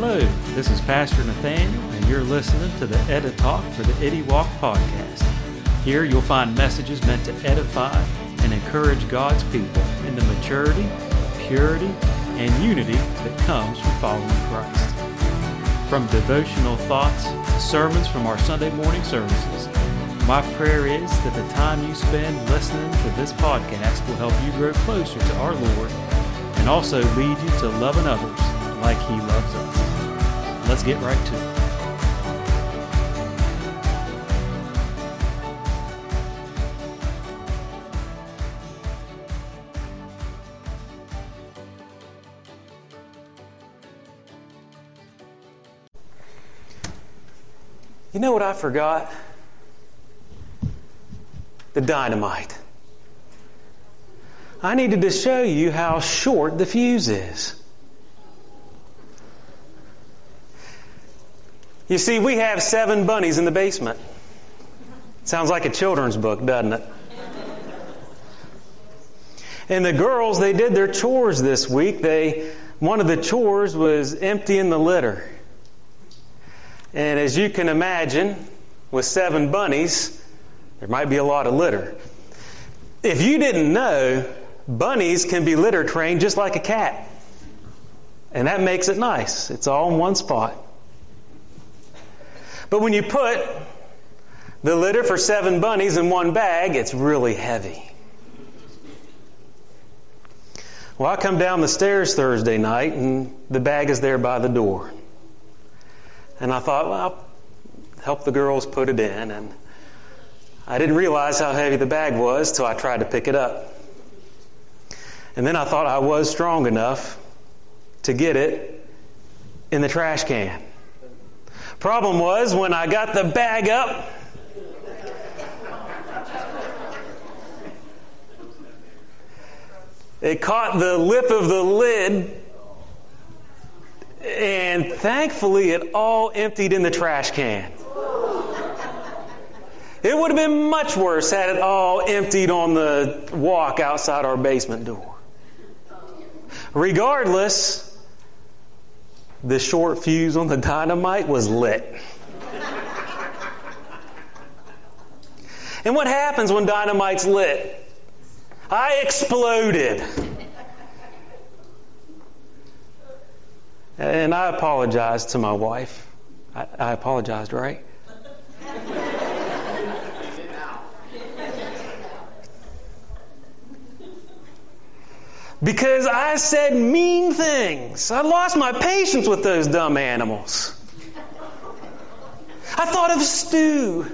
Hello, this is Pastor Nathaniel, and you're listening to the Edit Talk for the Eddie Walk podcast. Here you'll find messages meant to edify and encourage God's people in the maturity, purity, and unity that comes from following Christ. From devotional thoughts to sermons from our Sunday morning services, my prayer is that the time you spend listening to this podcast will help you grow closer to our Lord and also lead you to loving others like He loves us. Let's get right to it. You know what I forgot? The dynamite. I needed to show you how short the fuse is. You see, we have seven bunnies in the basement. Sounds like a children's book, doesn't it? And the girls, they did their chores this week. They, one of the chores was emptying the litter. And as you can imagine, with seven bunnies, there might be a lot of litter. If you didn't know, bunnies can be litter trained just like a cat. And that makes it nice. It's all in one spot. But when you put the litter for seven bunnies in one bag, it's really heavy. Well, I come down the stairs Thursday night and the bag is there by the door. And I thought, well, I'll help the girls put it in. And I didn't realize how heavy the bag was till I tried to pick it up. And then I thought I was strong enough to get it in the trash can. Problem was, when I got the bag up, it caught the lip of the lid, and thankfully it all emptied in the trash can. It would have been much worse had it all emptied on the walk outside our basement door. Regardless, the short fuse on the dynamite was lit. and what happens when dynamite's lit? I exploded. And I apologized to my wife. I, I apologized, right? Because I said mean things. I lost my patience with those dumb animals. I thought of stew.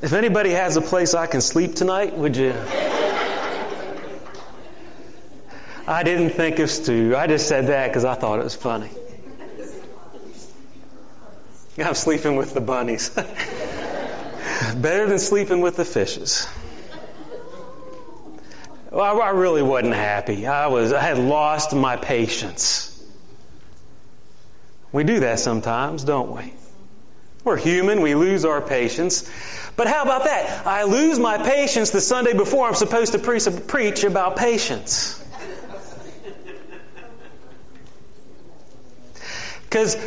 If anybody has a place I can sleep tonight, would you? I didn't think of stew. I just said that because I thought it was funny. I'm sleeping with the bunnies. Better than sleeping with the fishes. Well, I really wasn't happy. I was, I had lost my patience. We do that sometimes, don't we? We're human. We lose our patience. But how about that? I lose my patience the Sunday before I'm supposed to pre- preach about patience. Because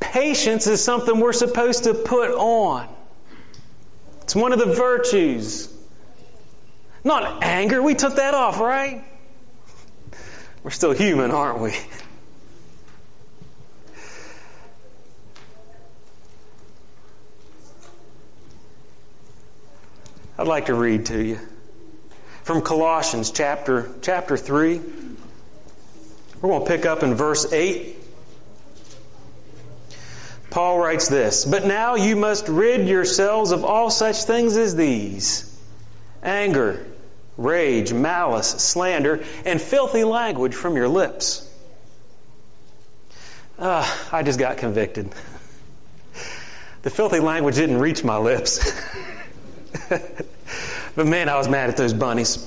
Patience is something we're supposed to put on. It's one of the virtues. Not anger. We took that off, right? We're still human, aren't we? I'd like to read to you from Colossians chapter chapter 3. We're going to pick up in verse 8 Paul writes this, But now you must rid yourselves of all such things as these anger, rage, malice, slander, and filthy language from your lips. Uh, I just got convicted. The filthy language didn't reach my lips. but man, I was mad at those bunnies.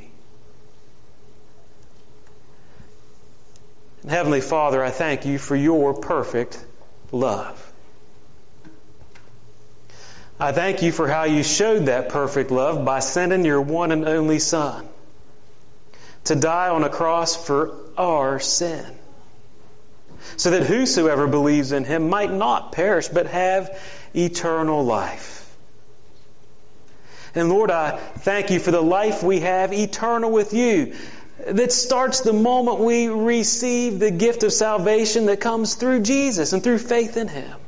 Heavenly Father, I thank you for your perfect love. I thank you for how you showed that perfect love by sending your one and only Son to die on a cross for our sin, so that whosoever believes in him might not perish but have eternal life. And Lord, I thank you for the life we have eternal with you that starts the moment we receive the gift of salvation that comes through Jesus and through faith in him.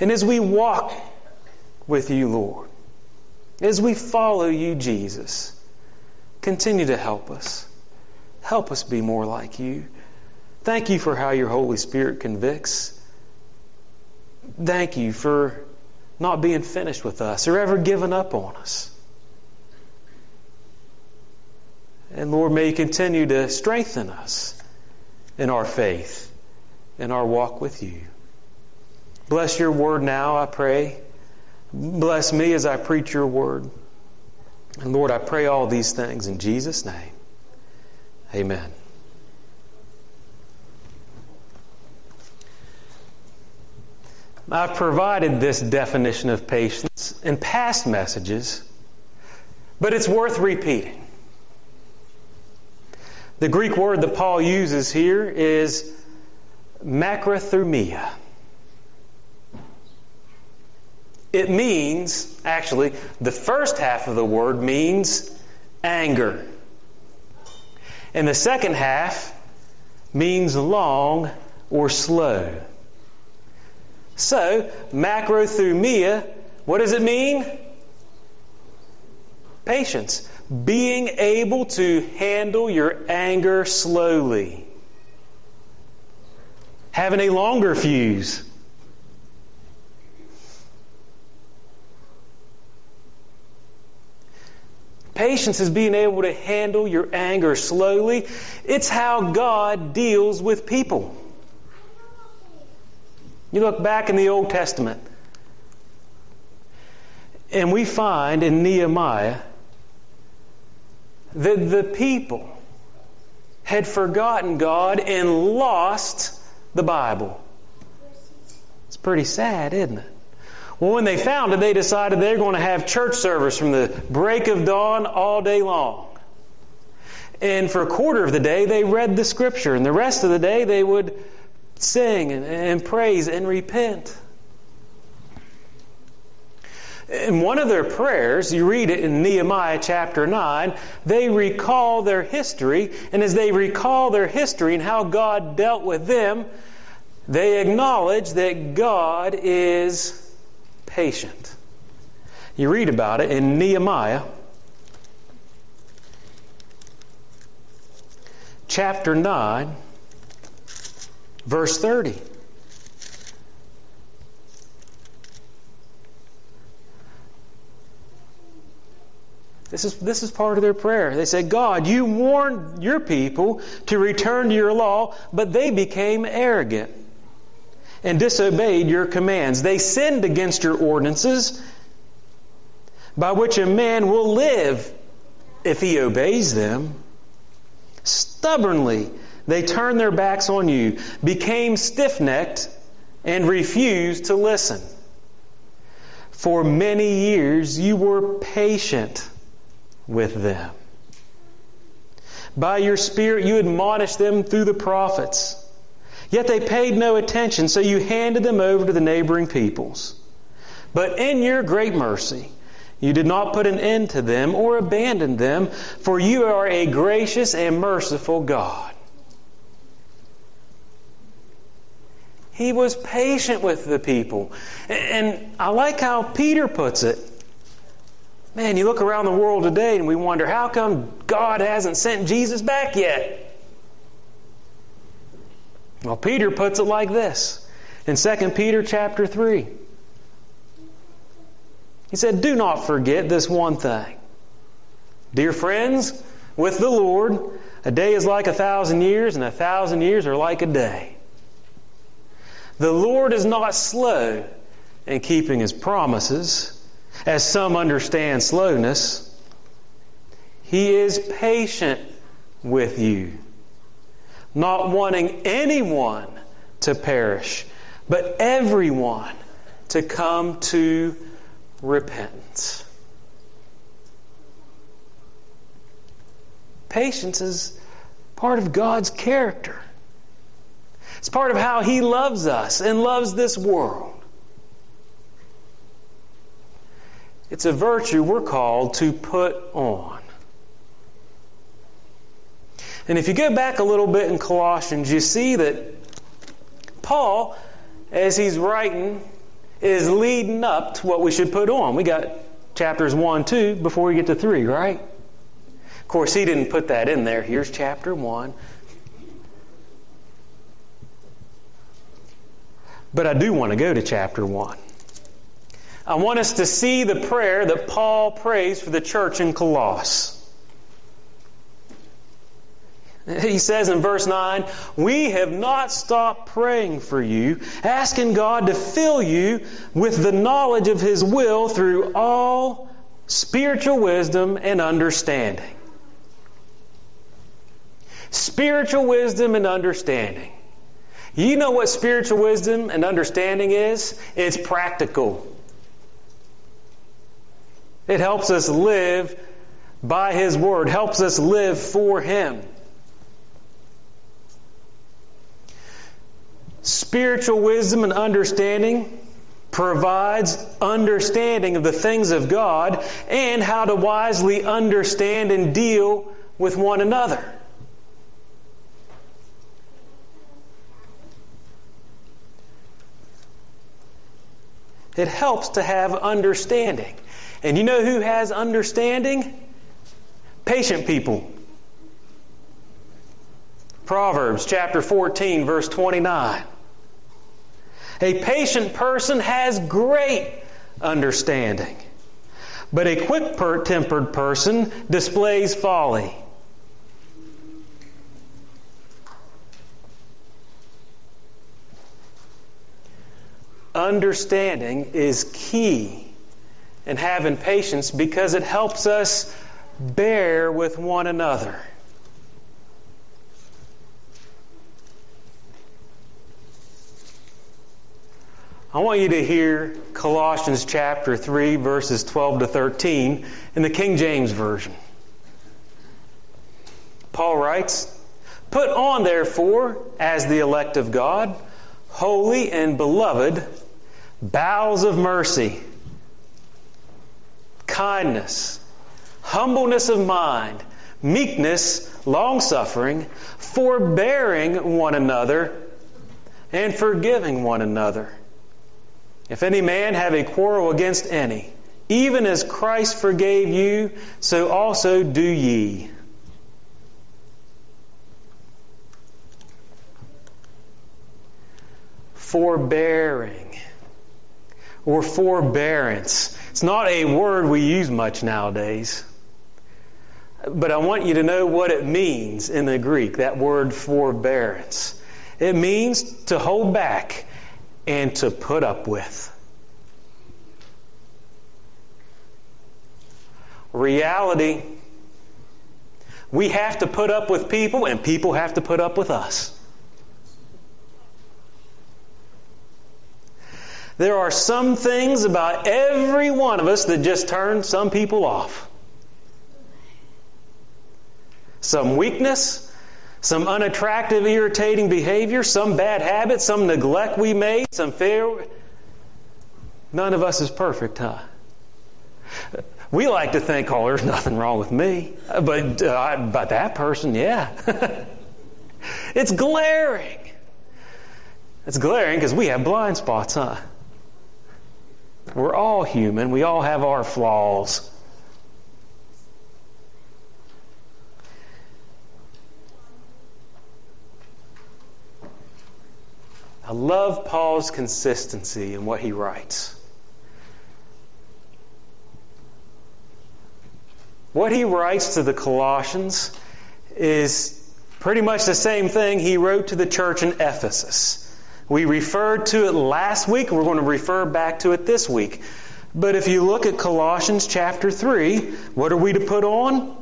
And as we walk with you, Lord, as we follow you, Jesus, continue to help us. Help us be more like you. Thank you for how your Holy Spirit convicts. Thank you for not being finished with us or ever giving up on us. And Lord, may you continue to strengthen us in our faith, in our walk with you. Bless your word now, I pray. Bless me as I preach your word. And Lord, I pray all these things in Jesus' name. Amen. I've provided this definition of patience in past messages, but it's worth repeating. The Greek word that Paul uses here is macrothumia. It means, actually, the first half of the word means anger. And the second half means long or slow. So, macrothumia, what does it mean? Patience. Being able to handle your anger slowly. Having a longer fuse. Patience is being able to handle your anger slowly. It's how God deals with people. You look back in the Old Testament, and we find in Nehemiah that the people had forgotten God and lost the Bible. It's pretty sad, isn't it? Well, when they found it, they decided they're going to have church service from the break of dawn all day long. And for a quarter of the day, they read the scripture, and the rest of the day, they would sing and, and praise and repent. In one of their prayers, you read it in Nehemiah chapter 9, they recall their history, and as they recall their history and how God dealt with them, they acknowledge that God is patient. You read about it in Nehemiah chapter 9, verse 30. This is, this is part of their prayer. They said, God, you warned your people to return to your law, but they became arrogant and disobeyed your commands. They sinned against your ordinances, by which a man will live if he obeys them. Stubbornly, they turned their backs on you, became stiff necked, and refused to listen. For many years you were patient with them. By your Spirit you admonished them through the prophets. Yet they paid no attention, so you handed them over to the neighboring peoples. But in your great mercy, you did not put an end to them or abandon them, for you are a gracious and merciful God. He was patient with the people. And I like how Peter puts it. Man, you look around the world today and we wonder how come God hasn't sent Jesus back yet? Well, Peter puts it like this in 2 Peter chapter 3. He said, Do not forget this one thing. Dear friends, with the Lord, a day is like a thousand years, and a thousand years are like a day. The Lord is not slow in keeping his promises, as some understand slowness. He is patient with you, not wanting anyone to perish, but everyone to come to repentance. Patience is part of God's character. It's part of how He loves us and loves this world. It's a virtue we're called to put on. And if you go back a little bit in Colossians, you see that Paul, as he's writing is leading up to what we should put on. We got chapters 1, 2 before we get to 3, right? Of course, he didn't put that in there. Here's chapter 1. But I do want to go to chapter 1. I want us to see the prayer that Paul prays for the church in Colossae. He says in verse 9, We have not stopped praying for you, asking God to fill you with the knowledge of His will through all spiritual wisdom and understanding. Spiritual wisdom and understanding. You know what spiritual wisdom and understanding is? It's practical. It helps us live by His Word, helps us live for Him. Spiritual wisdom and understanding provides understanding of the things of God and how to wisely understand and deal with one another. It helps to have understanding. And you know who has understanding? Patient people. Proverbs chapter 14, verse 29. A patient person has great understanding, but a quick tempered person displays folly. Understanding is key in having patience because it helps us bear with one another. I want you to hear Colossians chapter 3, verses 12 to 13 in the King James Version. Paul writes, Put on, therefore, as the elect of God, holy and beloved, bowels of mercy, kindness, humbleness of mind, meekness, long suffering, forbearing one another, and forgiving one another. If any man have a quarrel against any, even as Christ forgave you, so also do ye. Forbearing or forbearance. It's not a word we use much nowadays. But I want you to know what it means in the Greek, that word forbearance. It means to hold back and to put up with. Reality. We have to put up with people, and people have to put up with us. There are some things about every one of us that just turn some people off. some weakness, some unattractive, irritating behavior, some bad habit, some neglect we made, some failure. None of us is perfect, huh? We like to think, oh, there's nothing wrong with me. But, uh, but that person, yeah. it's glaring. It's glaring because we have blind spots, huh? We're all human. We all have our flaws. I love Paul's consistency in what he writes. What he writes to the Colossians is pretty much the same thing he wrote to the church in Ephesus. We referred to it last week. We're going to refer back to it this week. But if you look at Colossians chapter 3, what are we to put on?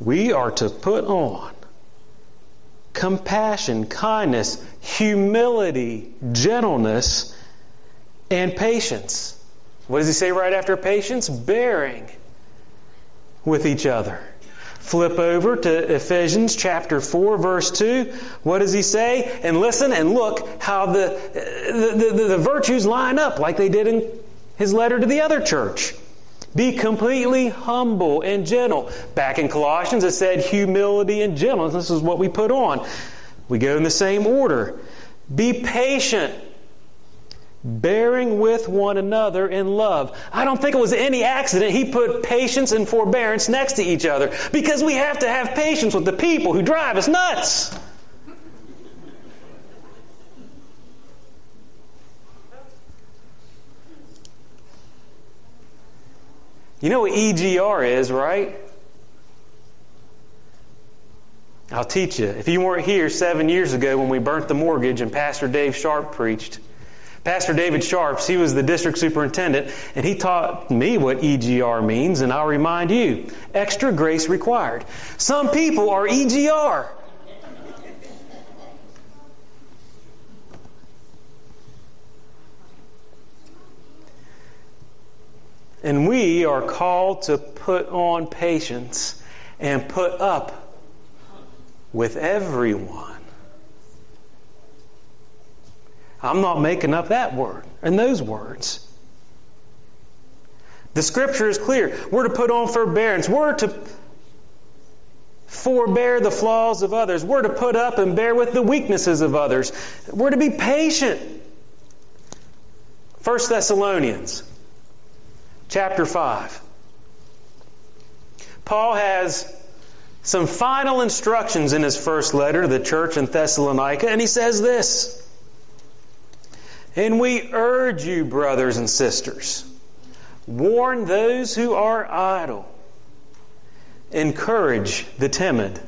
We are to put on compassion, kindness, humility, gentleness, and patience. What does he say right after patience? Bearing with each other. Flip over to Ephesians chapter 4 verse 2. What does he say? And listen and look how the, the, the, the virtues line up like they did in his letter to the other church. Be completely humble and gentle. Back in Colossians, it said humility and gentleness. This is what we put on. We go in the same order. Be patient, bearing with one another in love. I don't think it was any accident he put patience and forbearance next to each other because we have to have patience with the people who drive us nuts. You know what EGR is, right? I'll teach you. If you weren't here seven years ago when we burnt the mortgage and Pastor Dave Sharp preached, Pastor David Sharps, he was the district superintendent, and he taught me what EGR means, and I'll remind you extra grace required. Some people are EGR. And we are called to put on patience and put up with everyone. I'm not making up that word and those words. The scripture is clear. We're to put on forbearance. We're to forbear the flaws of others. We're to put up and bear with the weaknesses of others. We're to be patient. 1 Thessalonians chapter 5. Paul has some final instructions in his first letter to the church in Thessalonica, and he says this And we urge you, brothers and sisters, warn those who are idle, encourage the timid,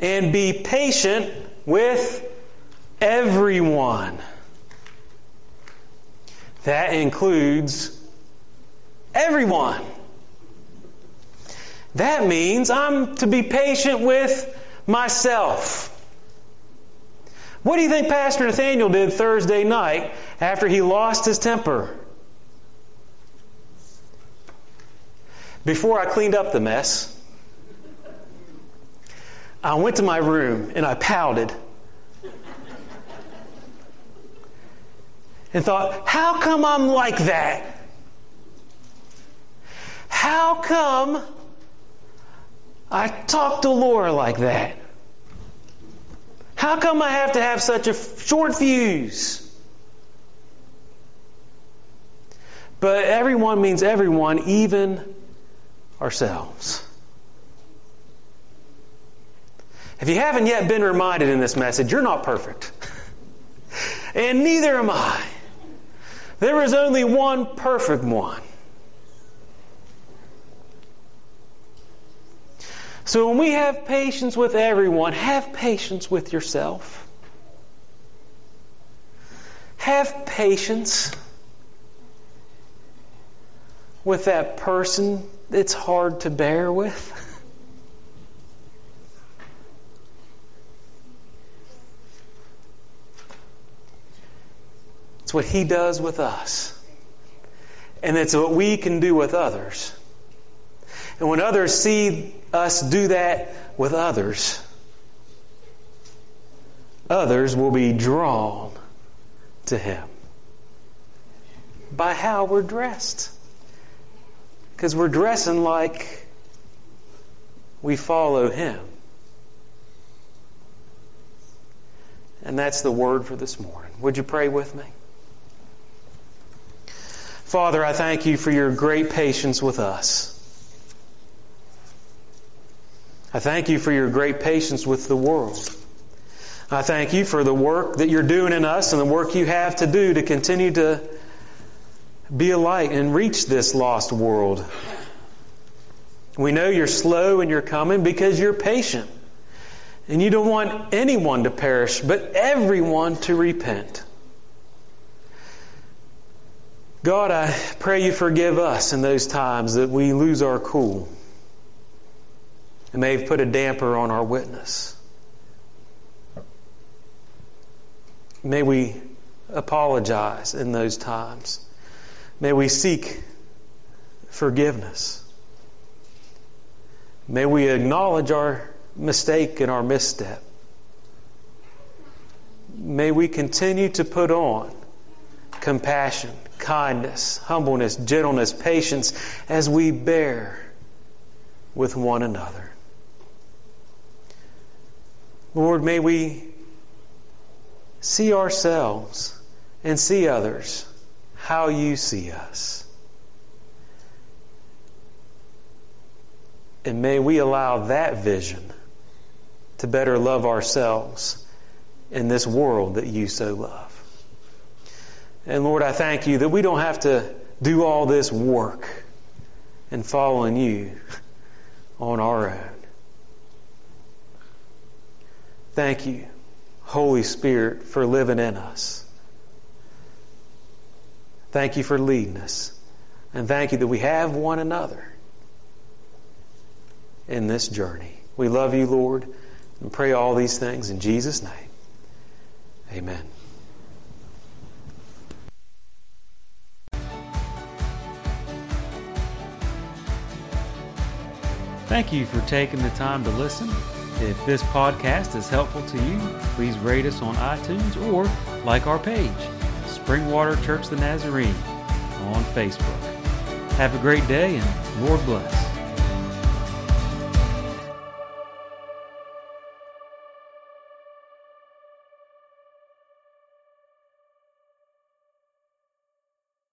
and be patient with everyone. That includes Everyone. That means I'm to be patient with myself. What do you think Pastor Nathaniel did Thursday night after he lost his temper? Before I cleaned up the mess, I went to my room and I pouted. And thought, how come I'm like that? How come I talk to Laura like that? How come I have to have such a short fuse? But everyone means everyone, even ourselves. If you haven't yet been reminded in this message, you're not perfect. and neither am I. There is only one perfect one. So when we have patience with everyone, have patience with yourself. Have patience with that person that's hard to bear with. It's what He does with us. And it's what we can do with others And when others see us do that with others, others will be drawn to Him by how we're dressed. Because we're dressing like we follow Him. And that's the word for this morning. Would you pray with me? Father, I thank you for your great patience with us. I thank you for your great patience with the world. I thank you for the work that you're doing in us and the work you have to do to continue to be a light and reach this lost world. We know you're slow and you're coming because you're patient. And you don't want anyone to perish, but everyone to repent. God, I pray you forgive us in those times that we lose our cool and may have put a damper on our witness. May we apologize in those times. May we seek forgiveness. May we acknowledge our mistake and our misstep. May we continue to put on compassion, kindness, humbleness, gentleness, patience as we bear with one another. Lord, may we see ourselves and see others how you see us. And may we allow that vision to better love ourselves in this world that you so love. And Lord, I thank you that we don't have to do all this work in following you on our own. Thank you, Holy Spirit, for living in us. Thank you for leading us. And thank you that we have one another in this journey. We love you, Lord, and pray all these things in Jesus' name. Amen. Thank you for taking the time to listen. If this podcast is helpful to you, please rate us on iTunes or like our page, Springwater Church the Nazarene, on Facebook. Have a great day and Lord bless.